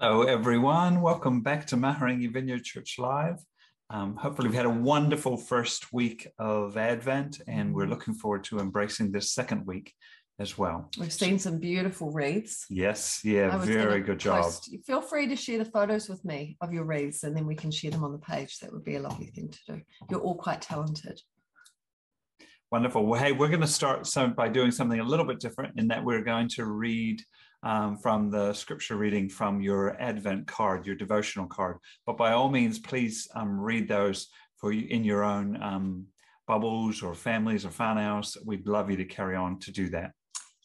Hello, everyone. Welcome back to Mahurangi Vineyard Church Live. Um, hopefully, we've had a wonderful first week of Advent, and we're looking forward to embracing this second week as well. We've seen some beautiful wreaths. Yes, yeah, very good job. Feel free to share the photos with me of your wreaths, and then we can share them on the page. That would be a lovely thing to do. You're all quite talented. Wonderful. Well, hey, we're going to start some, by doing something a little bit different in that we're going to read um, from the scripture reading from your Advent card, your devotional card. But by all means, please um, read those for you in your own um, bubbles or families or whānau. We'd love you to carry on to do that.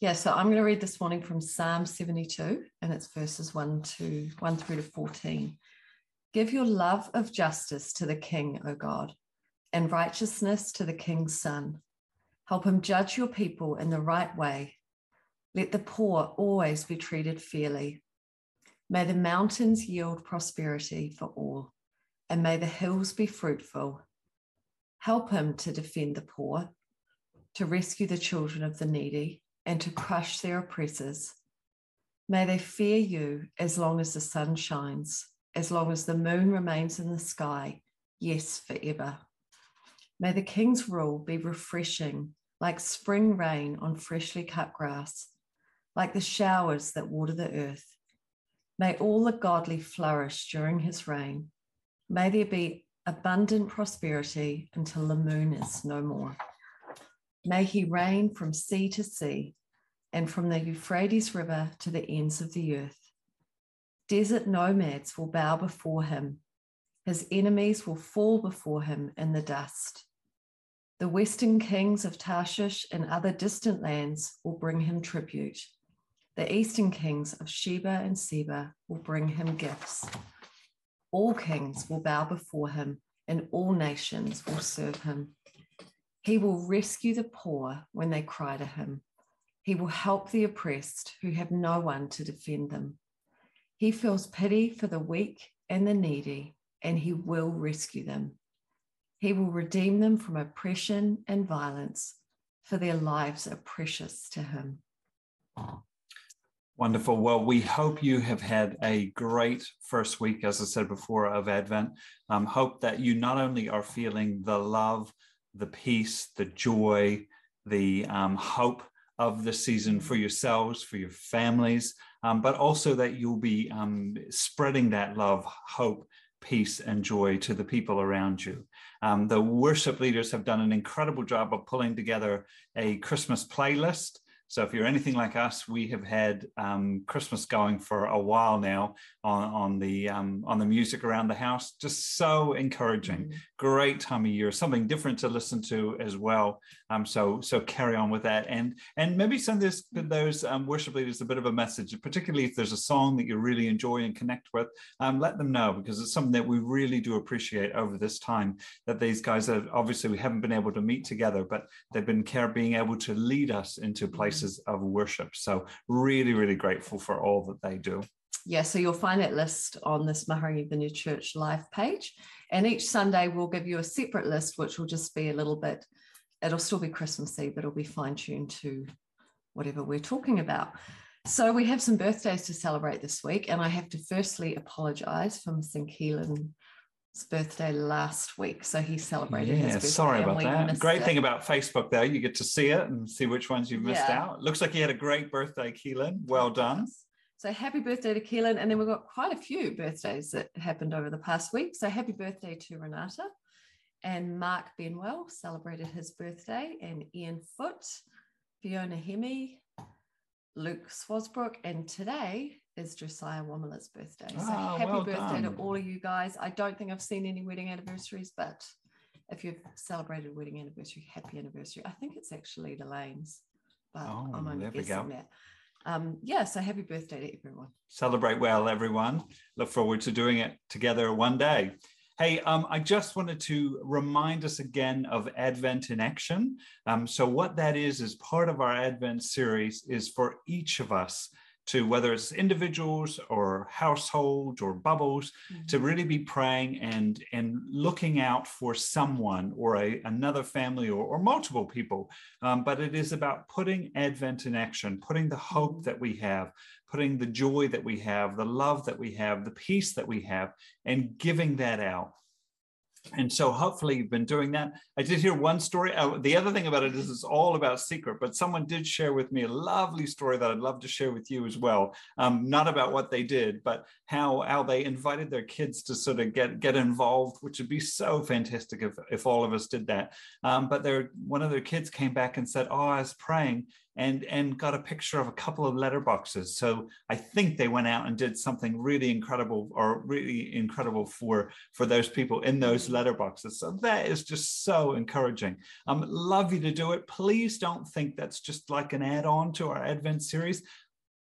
Yeah, so I'm going to read this morning from Psalm 72, and it's verses 1 to 1 through to 14. Give your love of justice to the king, O God, and righteousness to the king's son. Help him judge your people in the right way let the poor always be treated fairly. May the mountains yield prosperity for all, and may the hills be fruitful. Help him to defend the poor, to rescue the children of the needy, and to crush their oppressors. May they fear you as long as the sun shines, as long as the moon remains in the sky, yes, forever. May the king's rule be refreshing, like spring rain on freshly cut grass like the showers that water the earth. May all the godly flourish during his reign. May there be abundant prosperity until the moon is no more. May he reign from sea to sea and from the Euphrates River to the ends of the earth. Desert nomads will bow before him. His enemies will fall before him in the dust. The western kings of Tarshish and other distant lands will bring him tribute. The eastern kings of Sheba and Seba will bring him gifts. All kings will bow before him, and all nations will serve him. He will rescue the poor when they cry to him. He will help the oppressed who have no one to defend them. He feels pity for the weak and the needy, and he will rescue them. He will redeem them from oppression and violence, for their lives are precious to him. Wonderful. Well, we hope you have had a great first week, as I said before, of Advent. Um, hope that you not only are feeling the love, the peace, the joy, the um, hope of the season for yourselves, for your families, um, but also that you'll be um, spreading that love, hope, peace, and joy to the people around you. Um, the worship leaders have done an incredible job of pulling together a Christmas playlist. So if you're anything like us, we have had um, Christmas going for a while now on, on the um, on the music around the house. Just so encouraging. Mm. Great time of year. Something different to listen to as well. Um, so so carry on with that, and and maybe send this those um, worship leaders a bit of a message, particularly if there's a song that you really enjoy and connect with. Um, let them know because it's something that we really do appreciate over this time. That these guys have obviously we haven't been able to meet together, but they've been care being able to lead us into places places of worship. So, really, really grateful for all that they do. Yeah, so you'll find that list on this Mahurangi Vineyard Church live page. And each Sunday, we'll give you a separate list, which will just be a little bit, it'll still be Christmassy, but it'll be fine tuned to whatever we're talking about. So we have some birthdays to celebrate this week, and I have to firstly apologize for missing Keelan birthday last week, so he celebrated yeah, his birthday. Sorry about that. Great it. thing about Facebook, though, you get to see it and see which ones you've missed yeah. out. Looks like you had a great birthday, Keelan. Well done. So happy birthday to Keelan, and then we've got quite a few birthdays that happened over the past week. So happy birthday to Renata, and Mark Benwell celebrated his birthday, and Ian Foot, Fiona Hemi, Luke Swasbrook, and today is Josiah Womela's birthday. So oh, happy well birthday done. to all of you guys. I don't think I've seen any wedding anniversaries, but if you've celebrated wedding anniversary, happy anniversary. I think it's actually the Lanes, but oh, I'm only guessing that. Um, yeah, so happy birthday to everyone. Celebrate well, everyone. Look forward to doing it together one day. Hey, um, I just wanted to remind us again of Advent in Action. Um, so, what that is, is part of our Advent series, is for each of us to whether it's individuals or households or bubbles mm-hmm. to really be praying and and looking out for someone or a, another family or, or multiple people um, but it is about putting advent in action putting the hope mm-hmm. that we have putting the joy that we have, the love that we have, the peace that we have, and giving that out. And so hopefully you've been doing that. I did hear one story. Uh, the other thing about it is it's all about secret, but someone did share with me a lovely story that I'd love to share with you as well. Um, not about what they did, but how, how they invited their kids to sort of get, get involved, which would be so fantastic if, if all of us did that. Um, but their, one of their kids came back and said, oh, I was praying and and got a picture of a couple of letterboxes. So I think they went out and did something really incredible or really incredible for for those people in those letterboxes. So that is just so encouraging. Um, love you to do it. Please don't think that's just like an add-on to our Advent series.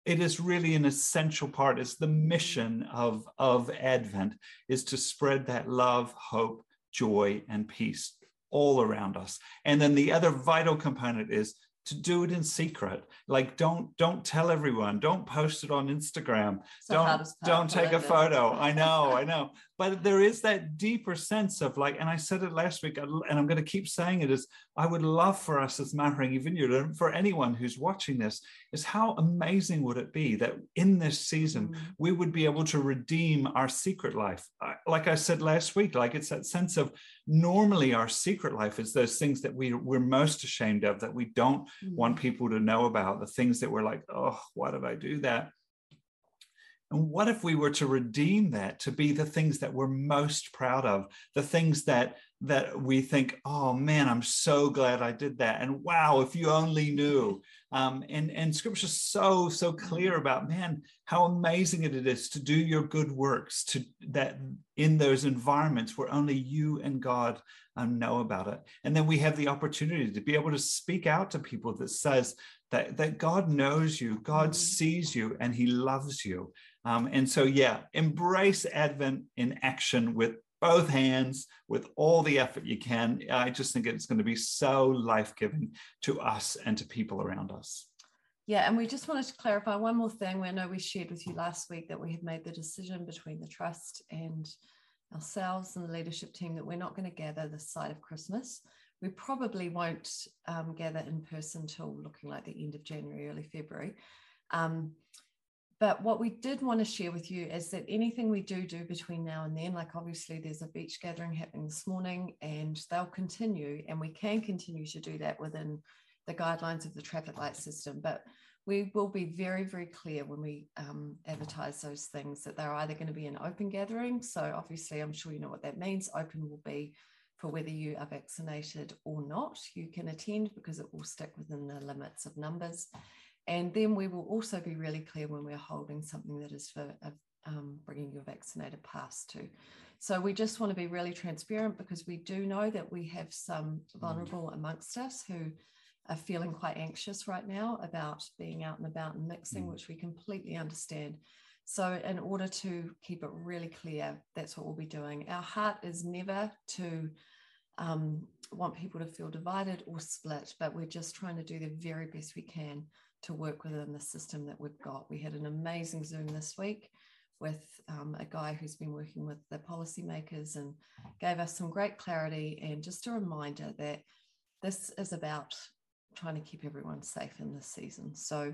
It is really an essential part. It's the mission of of Advent is to spread that love, hope, joy, and peace all around us. And then the other vital component is to do it in secret. Like don't don't tell everyone. Don't post it on instagram. So don't don't take a photo. I know i know but there is that deeper sense of like and i said it last week and i'm going to keep saying it is i would love for us as Mahurangi vineyard and for anyone who's watching this is how amazing would it be that in this season mm. we would be able to redeem our secret life like i said last week like it's that sense of normally our secret life is those things that we, we're most ashamed of that we don't mm. want people to know about the things that we're like oh why did i do that and what if we were to redeem that to be the things that we're most proud of, the things that that we think, oh man, I'm so glad I did that, and wow, if you only knew. Um, and and Scripture's so so clear about man how amazing it is to do your good works to that in those environments where only you and God um, know about it. And then we have the opportunity to be able to speak out to people that says that that God knows you, God mm-hmm. sees you, and He loves you. Um, and so, yeah, embrace Advent in action with both hands, with all the effort you can. I just think it's going to be so life giving to us and to people around us. Yeah, and we just wanted to clarify one more thing. We know we shared with you last week that we have made the decision between the trust and ourselves and the leadership team that we're not going to gather this side of Christmas. We probably won't um, gather in person till looking like the end of January, early February. Um, but what we did want to share with you is that anything we do do between now and then, like obviously there's a beach gathering happening this morning and they'll continue, and we can continue to do that within the guidelines of the traffic light system. But we will be very, very clear when we um, advertise those things that they're either going to be an open gathering. So obviously, I'm sure you know what that means. Open will be for whether you are vaccinated or not. You can attend because it will stick within the limits of numbers. And then we will also be really clear when we're holding something that is for um, bringing your vaccinated pass to. So we just want to be really transparent because we do know that we have some mm. vulnerable amongst us who are feeling quite anxious right now about being out and about and mixing, mm. which we completely understand. So, in order to keep it really clear, that's what we'll be doing. Our heart is never to um, want people to feel divided or split, but we're just trying to do the very best we can to work within the system that we've got. We had an amazing Zoom this week with um, a guy who's been working with the policymakers and gave us some great clarity and just a reminder that this is about trying to keep everyone safe in this season. So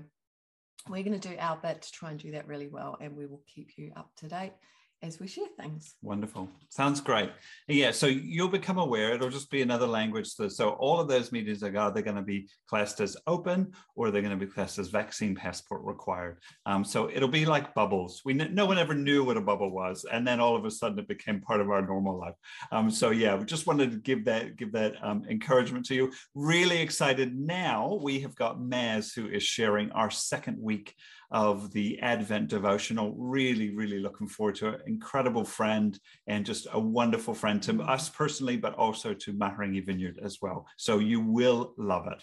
we're going to do our bit to try and do that really well, and we will keep you up to date as we share things. Wonderful. Sounds great. Yeah. So you'll become aware. It'll just be another language. So, so all of those meetings are either going to be classed as open or they're going to be classed as vaccine passport required. Um, so it'll be like bubbles. We no one ever knew what a bubble was, and then all of a sudden it became part of our normal life. Um, so yeah, we just wanted to give that give that um, encouragement to you. Really excited. Now we have got Maz who is sharing our second week of the Advent devotional. Really, really looking forward to it. Incredible friend and just a wonderful friend to us personally, but also to Mahurangi Vineyard as well. So you will love it.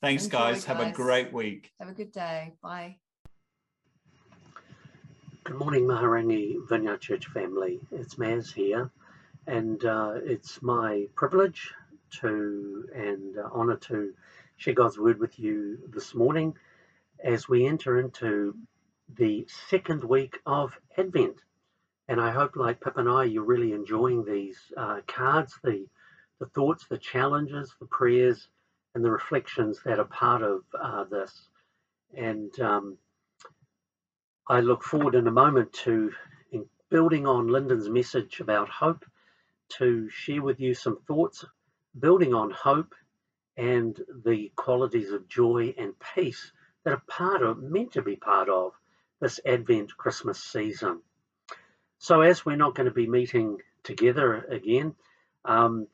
Thanks, Enjoy, guys. guys. Have a great week. Have a good day. Bye. Good morning, Mahurangi Vineyard Church family. It's Maz here, and uh, it's my privilege to and uh, honor to share God's word with you this morning as we enter into the second week of Advent. And I hope, like Pip and I, you're really enjoying these uh, cards, the, the thoughts, the challenges, the prayers, and the reflections that are part of uh, this. And um, I look forward in a moment to building on Lyndon's message about hope to share with you some thoughts building on hope and the qualities of joy and peace that are part of, meant to be part of, this Advent Christmas season. So, as we're not going to be meeting together again, um,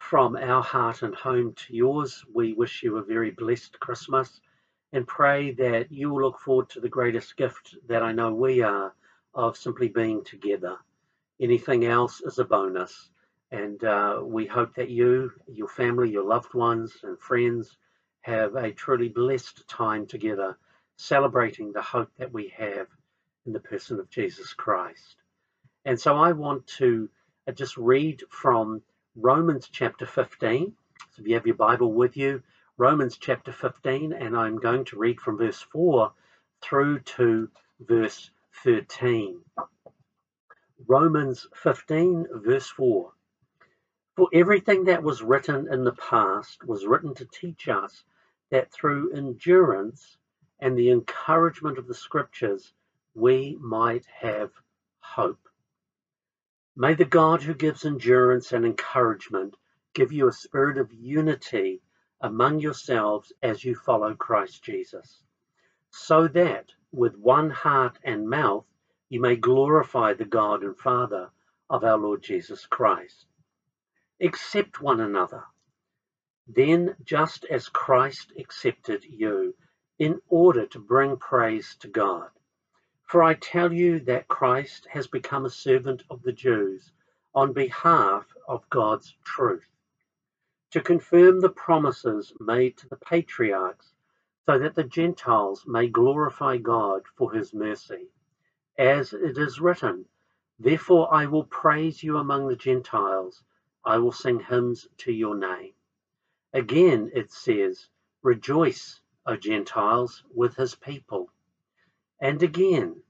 from our heart and home to yours, we wish you a very blessed Christmas and pray that you will look forward to the greatest gift that I know we are of simply being together. Anything else is a bonus. And uh, we hope that you, your family, your loved ones, and friends have a truly blessed time together, celebrating the hope that we have in the person of Jesus Christ. And so I want to uh, just read from Romans chapter 15. So if you have your Bible with you, Romans chapter 15, and I'm going to read from verse 4 through to verse 13. Romans 15, verse 4. For everything that was written in the past was written to teach us that through endurance and the encouragement of the scriptures we might have hope. May the God who gives endurance and encouragement give you a spirit of unity among yourselves as you follow Christ Jesus, so that with one heart and mouth you may glorify the God and Father of our Lord Jesus Christ. Accept one another then, just as Christ accepted you, in order to bring praise to God. For I tell you that Christ has become a servant of the Jews on behalf of God's truth, to confirm the promises made to the patriarchs, so that the Gentiles may glorify God for his mercy. As it is written, Therefore I will praise you among the Gentiles, I will sing hymns to your name. Again it says, Rejoice, O Gentiles, with his people. And again,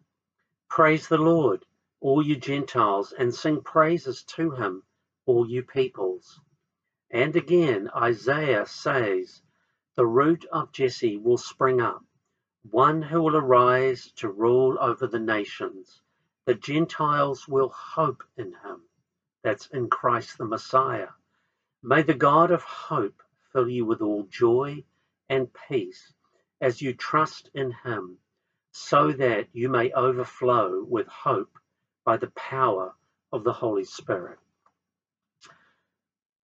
Praise the Lord, all you Gentiles, and sing praises to him, all you peoples. And again, Isaiah says, The root of Jesse will spring up, one who will arise to rule over the nations. The Gentiles will hope in him. That's in Christ the Messiah. May the God of hope fill you with all joy and peace as you trust in him, so that you may overflow with hope by the power of the Holy Spirit.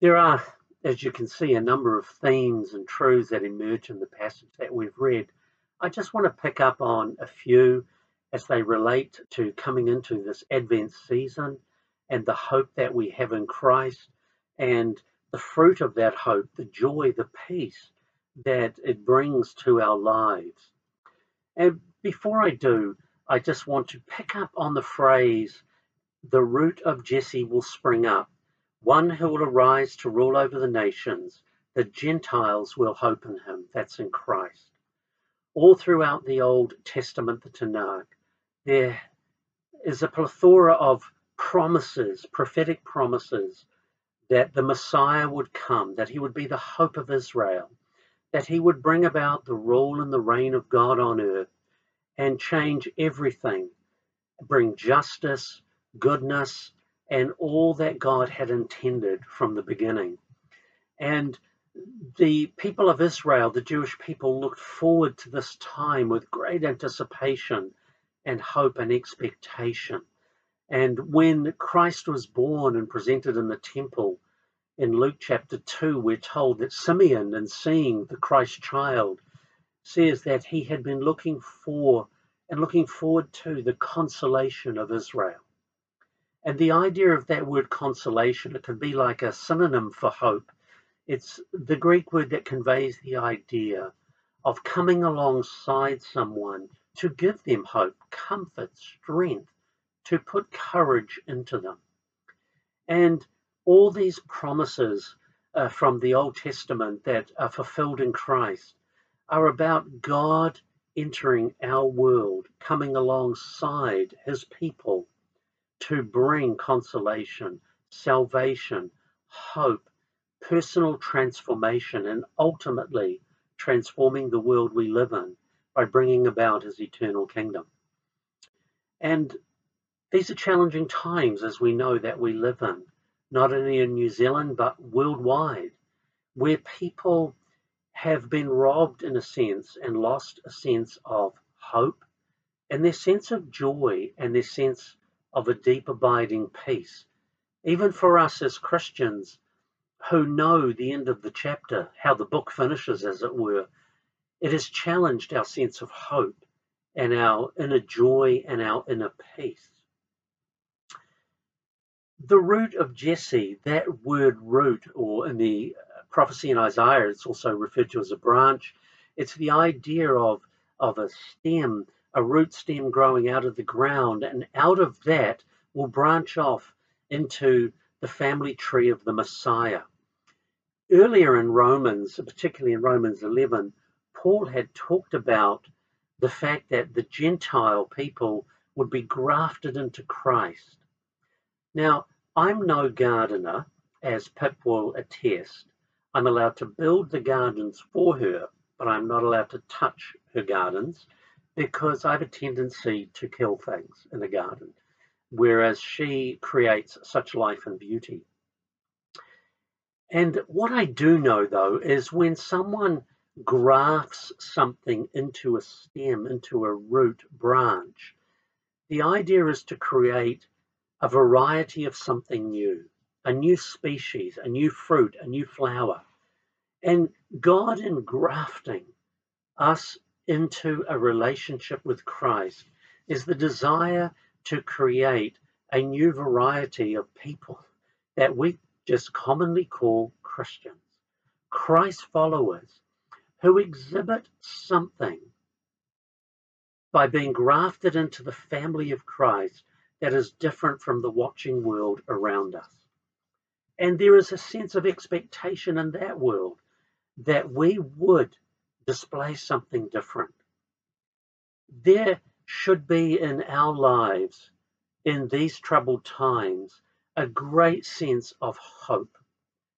There are, as you can see, a number of themes and truths that emerge in the passage that we've read. I just want to pick up on a few as they relate to coming into this Advent season and the hope that we have in Christ and the fruit of that hope, the joy, the peace that it brings to our lives. And before I do, I just want to pick up on the phrase, the root of Jesse will spring up, one who will arise to rule over the nations. The Gentiles will hope in him. That's in Christ. All throughout the Old Testament, the Tanakh, there is a plethora of promises, prophetic promises that the Messiah would come, that he would be the hope of Israel, that he would bring about the rule and the reign of God on earth and change everything, bring justice, goodness, and all that God had intended from the beginning. And the people of Israel, the Jewish people, looked forward to this time with great anticipation and hope and expectation. And when Christ was born and presented in the temple in Luke chapter 2, we're told that Simeon, in seeing the Christ child, says that he had been looking for and looking forward to the consolation of Israel. And the idea of that word consolation, it can be like a synonym for hope. It's the Greek word that conveys the idea of coming alongside someone to give them hope, comfort, strength, to put courage into them. And all these promises uh, from the Old Testament that are fulfilled in Christ are about God entering our world, coming alongside his people to bring consolation, salvation, hope, personal transformation, and ultimately transforming the world we live in by bringing about his eternal kingdom. And these are challenging times as we know that we live in, not only in New Zealand, but worldwide, where people have been robbed in a sense and lost a sense of hope and their sense of joy and their sense of a deep abiding peace. Even for us as Christians who know the end of the chapter, how the book finishes, as it were, it has challenged our sense of hope and our inner joy and our inner peace. The root of Jesse, that word root, or in the uh, prophecy in Isaiah, it's also referred to as a branch. It's the idea of, of a stem, a root stem growing out of the ground, and out of that will branch off into the family tree of the Messiah. Earlier in Romans, particularly in Romans 11, Paul had talked about the fact that the Gentile people would be grafted into Christ. Now, I'm no gardener, as Pip will attest. I'm allowed to build the gardens for her, but I'm not allowed to touch her gardens because I have a tendency to kill things in the garden, whereas she creates such life and beauty. And what I do know though is when someone grafts something into a stem, into a root branch. The idea is to create a variety of something new, a new species, a new fruit, a new flower. And God in grafting us into a relationship with Christ is the desire to create a new variety of people that we just commonly call Christians, Christ followers who exhibit something by being grafted into the family of Christ that is different from the watching world around us. And there is a sense of expectation in that world that we would display something different. There should be in our lives, in these troubled times, a great sense of hope,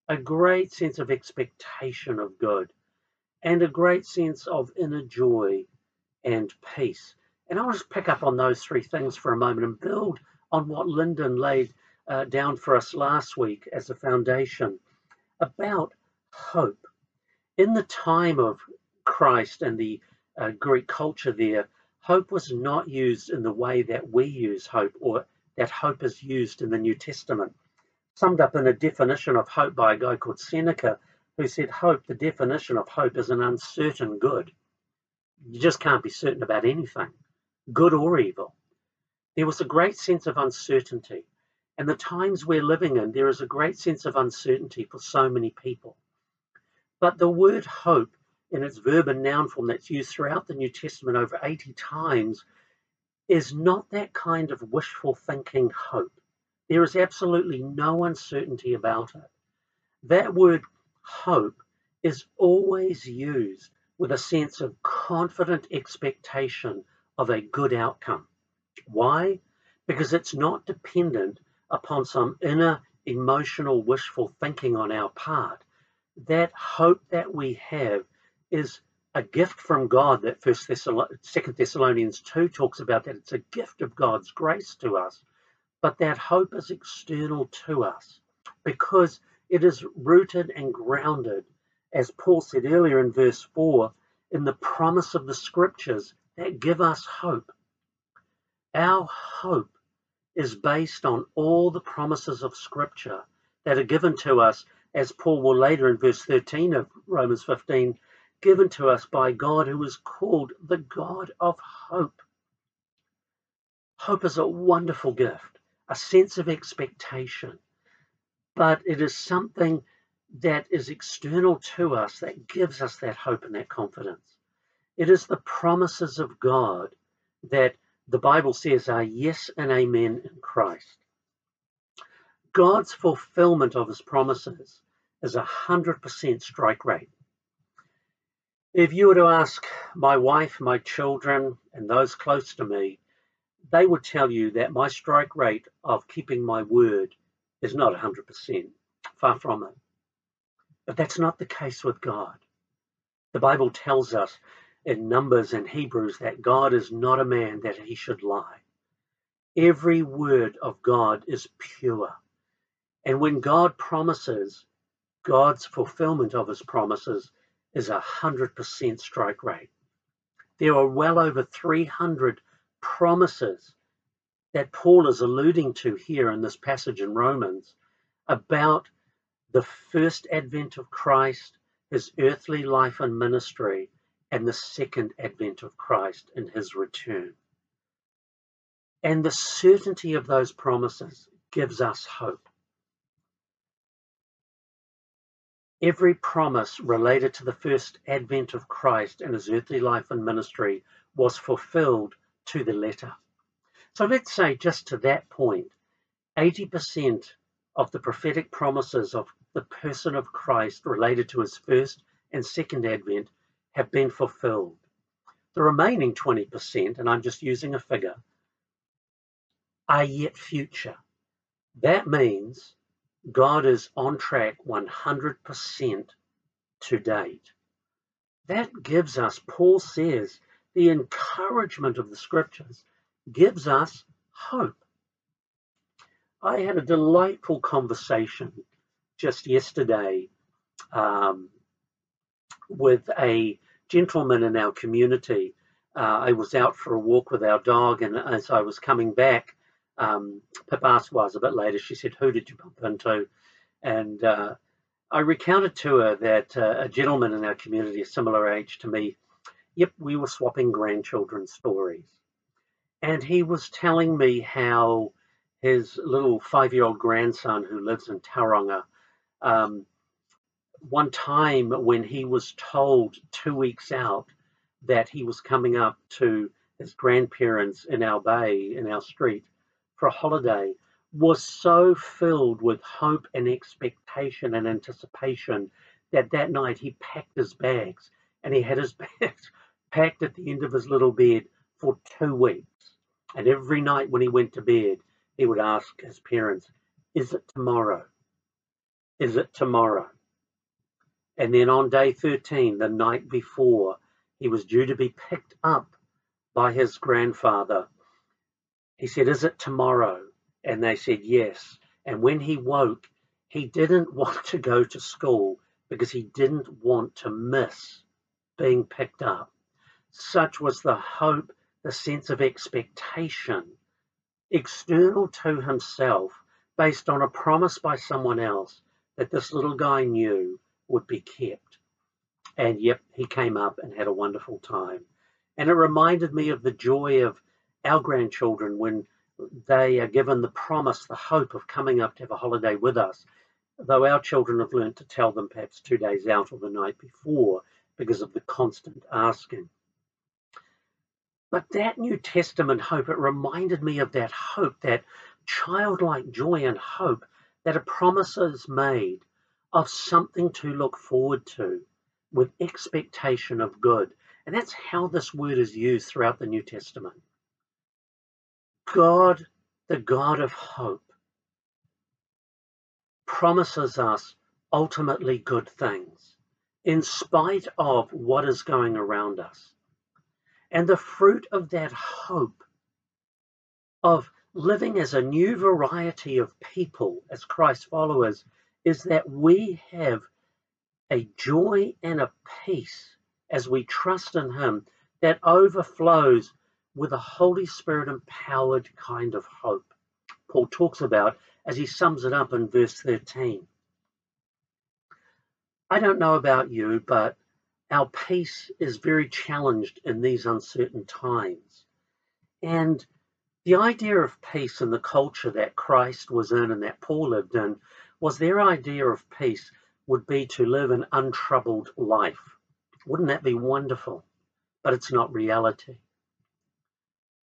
a great sense of expectation of good and a great sense of inner joy and peace. And I'll just pick up on those three things for a moment and build on what Lyndon laid uh, down for us last week as a foundation about hope. In the time of Christ and the uh, Greek culture there, hope was not used in the way that we use hope or that hope is used in the New Testament. Summed up in a definition of hope by a guy called Seneca, who said hope, the definition of hope is an uncertain good. You just can't be certain about anything, good or evil. There was a great sense of uncertainty. And the times we're living in, there is a great sense of uncertainty for so many people. But the word hope, in its verb and noun form that's used throughout the New Testament over 80 times, is not that kind of wishful thinking hope. There is absolutely no uncertainty about it. That word hope is always used with a sense of confident expectation of a good outcome. Why? Because it's not dependent upon some inner emotional wishful thinking on our part. That hope that we have is a gift from God that First Second Thessalonians 2 talks about that it's a gift of God's grace to us. But that hope is external to us because it is rooted and grounded, as Paul said earlier in verse 4, in the promise of the scriptures that give us hope. Our hope is based on all the promises of scripture that are given to us, as Paul will later in verse 13 of Romans 15, given to us by God who is called the God of hope. Hope is a wonderful gift, a sense of expectation but it is something that is external to us that gives us that hope and that confidence. It is the promises of God that the Bible says are yes and amen in Christ. God's fulfillment of his promises is a 100% strike rate. If you were to ask my wife, my children, and those close to me, they would tell you that my strike rate of keeping my word is not 100%, far from it. But that's not the case with God. The Bible tells us in Numbers and Hebrews that God is not a man that he should lie. Every word of God is pure. And when God promises, God's fulfillment of his promises is a 100% strike rate. There are well over 300 promises that Paul is alluding to here in this passage in Romans about the first advent of Christ, his earthly life and ministry, and the second advent of Christ in his return. And the certainty of those promises gives us hope. Every promise related to the first advent of Christ and his earthly life and ministry was fulfilled to the letter. So let's say, just to that point, 80% of the prophetic promises of the person of Christ related to his first and second advent have been fulfilled. The remaining 20%, and I'm just using a figure, are yet future. That means God is on track 100% to date. That gives us, Paul says, the encouragement of the scriptures gives us hope. I had a delightful conversation just yesterday um, with a gentleman in our community. Uh, I was out for a walk with our dog, and as I was coming back, um, Pip asked was a bit later, she said, Who did you bump into? And uh, I recounted to her that uh, a gentleman in our community, a similar age to me, yep, we were swapping grandchildren stories. And he was telling me how his little five year old grandson who lives in Tauranga, um, one time when he was told two weeks out that he was coming up to his grandparents in our bay, in our street, for a holiday was so filled with hope and expectation and anticipation that that night he packed his bags and he had his bags packed at the end of his little bed for two weeks. And every night when he went to bed, he would ask his parents, Is it tomorrow? Is it tomorrow? And then on day 13, the night before, he was due to be picked up by his grandfather he said, Is it tomorrow? And they said, Yes. And when he woke, he didn't want to go to school because he didn't want to miss being picked up. Such was the hope, the sense of expectation, external to himself, based on a promise by someone else that this little guy knew would be kept. And yep, he came up and had a wonderful time. And it reminded me of the joy of our grandchildren when they are given the promise, the hope of coming up to have a holiday with us, though our children have learnt to tell them perhaps two days out or the night before because of the constant asking. But that New Testament hope, it reminded me of that hope, that childlike joy and hope that a promise is made of something to look forward to with expectation of good. And that's how this word is used throughout the New Testament. God, the God of hope, promises us ultimately good things in spite of what is going around us. And the fruit of that hope of living as a new variety of people, as Christ followers, is that we have a joy and a peace as we trust in Him that overflows with a Holy Spirit empowered kind of hope. Paul talks about as he sums it up in verse 13. I don't know about you, but our peace is very challenged in these uncertain times. And the idea of peace in the culture that Christ was in and that Paul lived in was their idea of peace would be to live an untroubled life. Wouldn't that be wonderful? But it's not reality.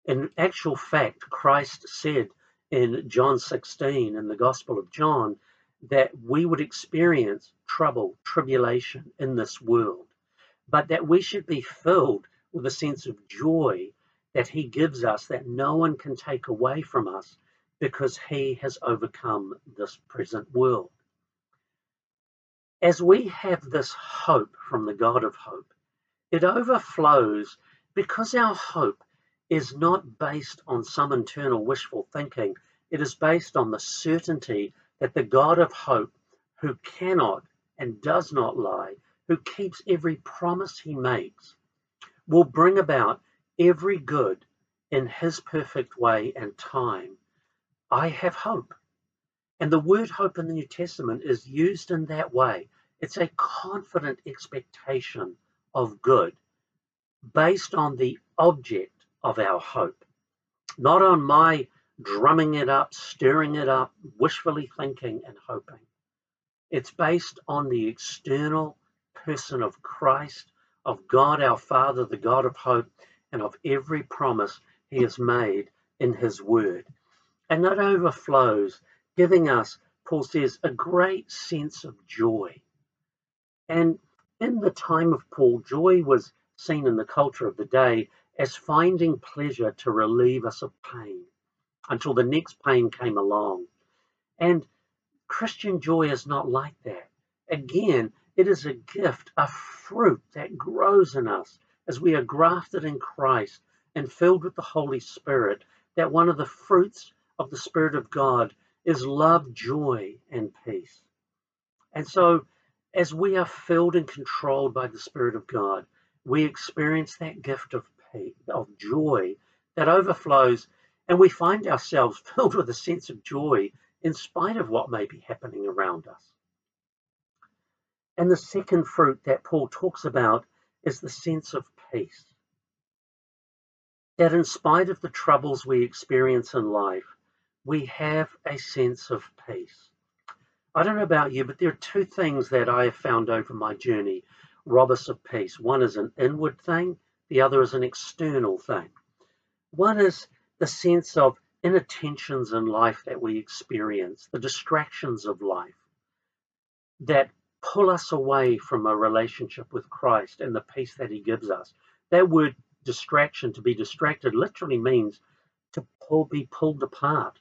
In actual fact, Christ said in John 16 in the Gospel of John that we would experience trouble, tribulation in this world, but that we should be filled with a sense of joy that He gives us that no one can take away from us because He has overcome this present world. As we have this hope from the God of hope, it overflows because our hope is not based on some internal wishful thinking. It is based on the certainty that the God of hope, who cannot and does not lie, who keeps every promise he makes, will bring about every good in his perfect way and time. I have hope. And the word hope in the New Testament is used in that way. It's a confident expectation of good based on the object of our hope, not on my drumming it up, stirring it up, wishfully thinking and hoping. It's based on the external person of Christ, of God our Father, the God of hope, and of every promise he has made in his word. And that overflows, giving us, Paul says, a great sense of joy. And in the time of Paul, joy was seen in the culture of the day as finding pleasure to relieve us of pain until the next pain came along. And Christian joy is not like that. Again, it is a gift, a fruit that grows in us as we are grafted in Christ and filled with the Holy Spirit. That one of the fruits of the Spirit of God is love, joy, and peace. And so, as we are filled and controlled by the Spirit of God, we experience that gift of peace, of joy that overflows, and we find ourselves filled with a sense of joy in spite of what may be happening around us. And the second fruit that Paul talks about is the sense of peace. That in spite of the troubles we experience in life, we have a sense of peace. I don't know about you, but there are two things that I have found over my journey rob us of peace. One is an inward thing, the other is an external thing. One is the sense of inattentions in life that we experience, the distractions of life that pull us away from a relationship with Christ and the peace that He gives us. That word distraction, to be distracted, literally means to pull, be pulled apart.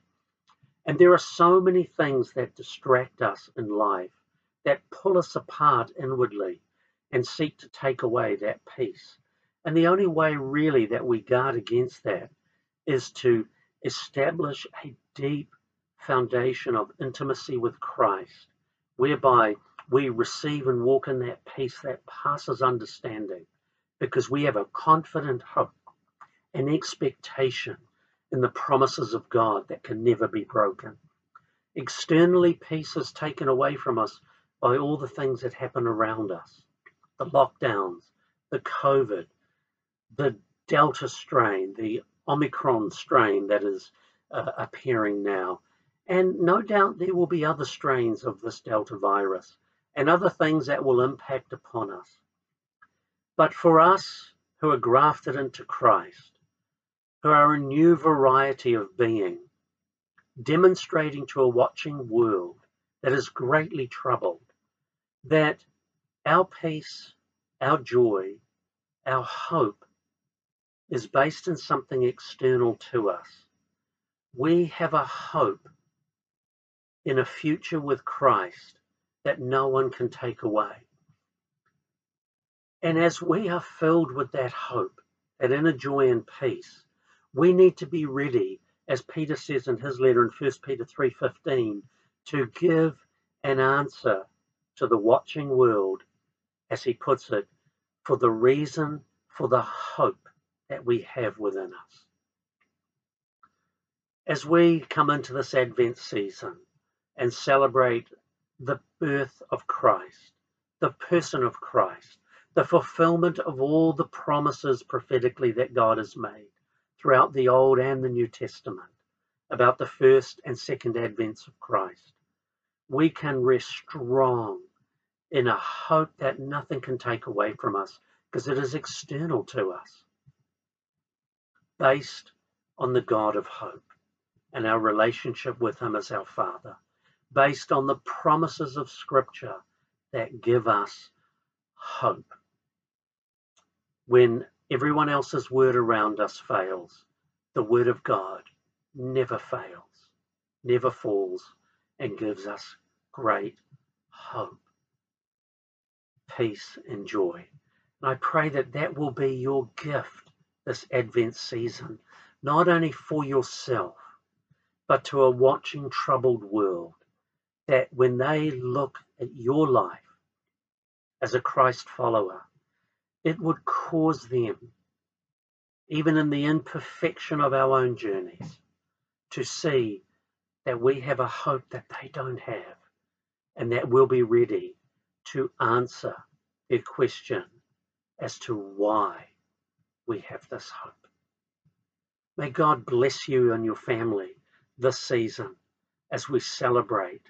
And there are so many things that distract us in life that pull us apart inwardly and seek to take away that peace. And the only way, really, that we guard against that is to establish a deep foundation of intimacy with Christ, whereby we receive and walk in that peace that passes understanding, because we have a confident hope and expectation in the promises of God that can never be broken. Externally, peace is taken away from us by all the things that happen around us the lockdowns, the COVID, the Delta strain, the Omicron strain that is uh, appearing now. And no doubt there will be other strains of this Delta virus and other things that will impact upon us. But for us who are grafted into Christ, who are a new variety of being, demonstrating to a watching world that is greatly troubled, that our peace, our joy, our hope is based in something external to us. We have a hope in a future with Christ that no one can take away. And as we are filled with that hope, that inner joy and peace, we need to be ready, as Peter says in his letter in 1 Peter 3:15, to give an answer to the watching world, as he puts it, for the reason for the hope that we have within us. As we come into this Advent season and celebrate the birth of Christ, the person of Christ, the fulfillment of all the promises prophetically that God has made throughout the Old and the New Testament about the first and second advents of Christ, we can rest strong in a hope that nothing can take away from us because it is external to us based on the God of hope and our relationship with Him as our Father, based on the promises of Scripture that give us hope. When everyone else's word around us fails, the word of God never fails, never falls, and gives us great hope, peace, and joy. And I pray that that will be your gift this Advent season, not only for yourself, but to a watching, troubled world, that when they look at your life as a Christ follower, it would cause them, even in the imperfection of our own journeys, to see that we have a hope that they don't have and that we'll be ready to answer their question as to why we have this hope. May God bless you and your family this season as we celebrate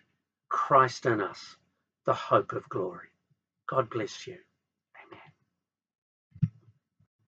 Christ in us, the hope of glory. God bless you.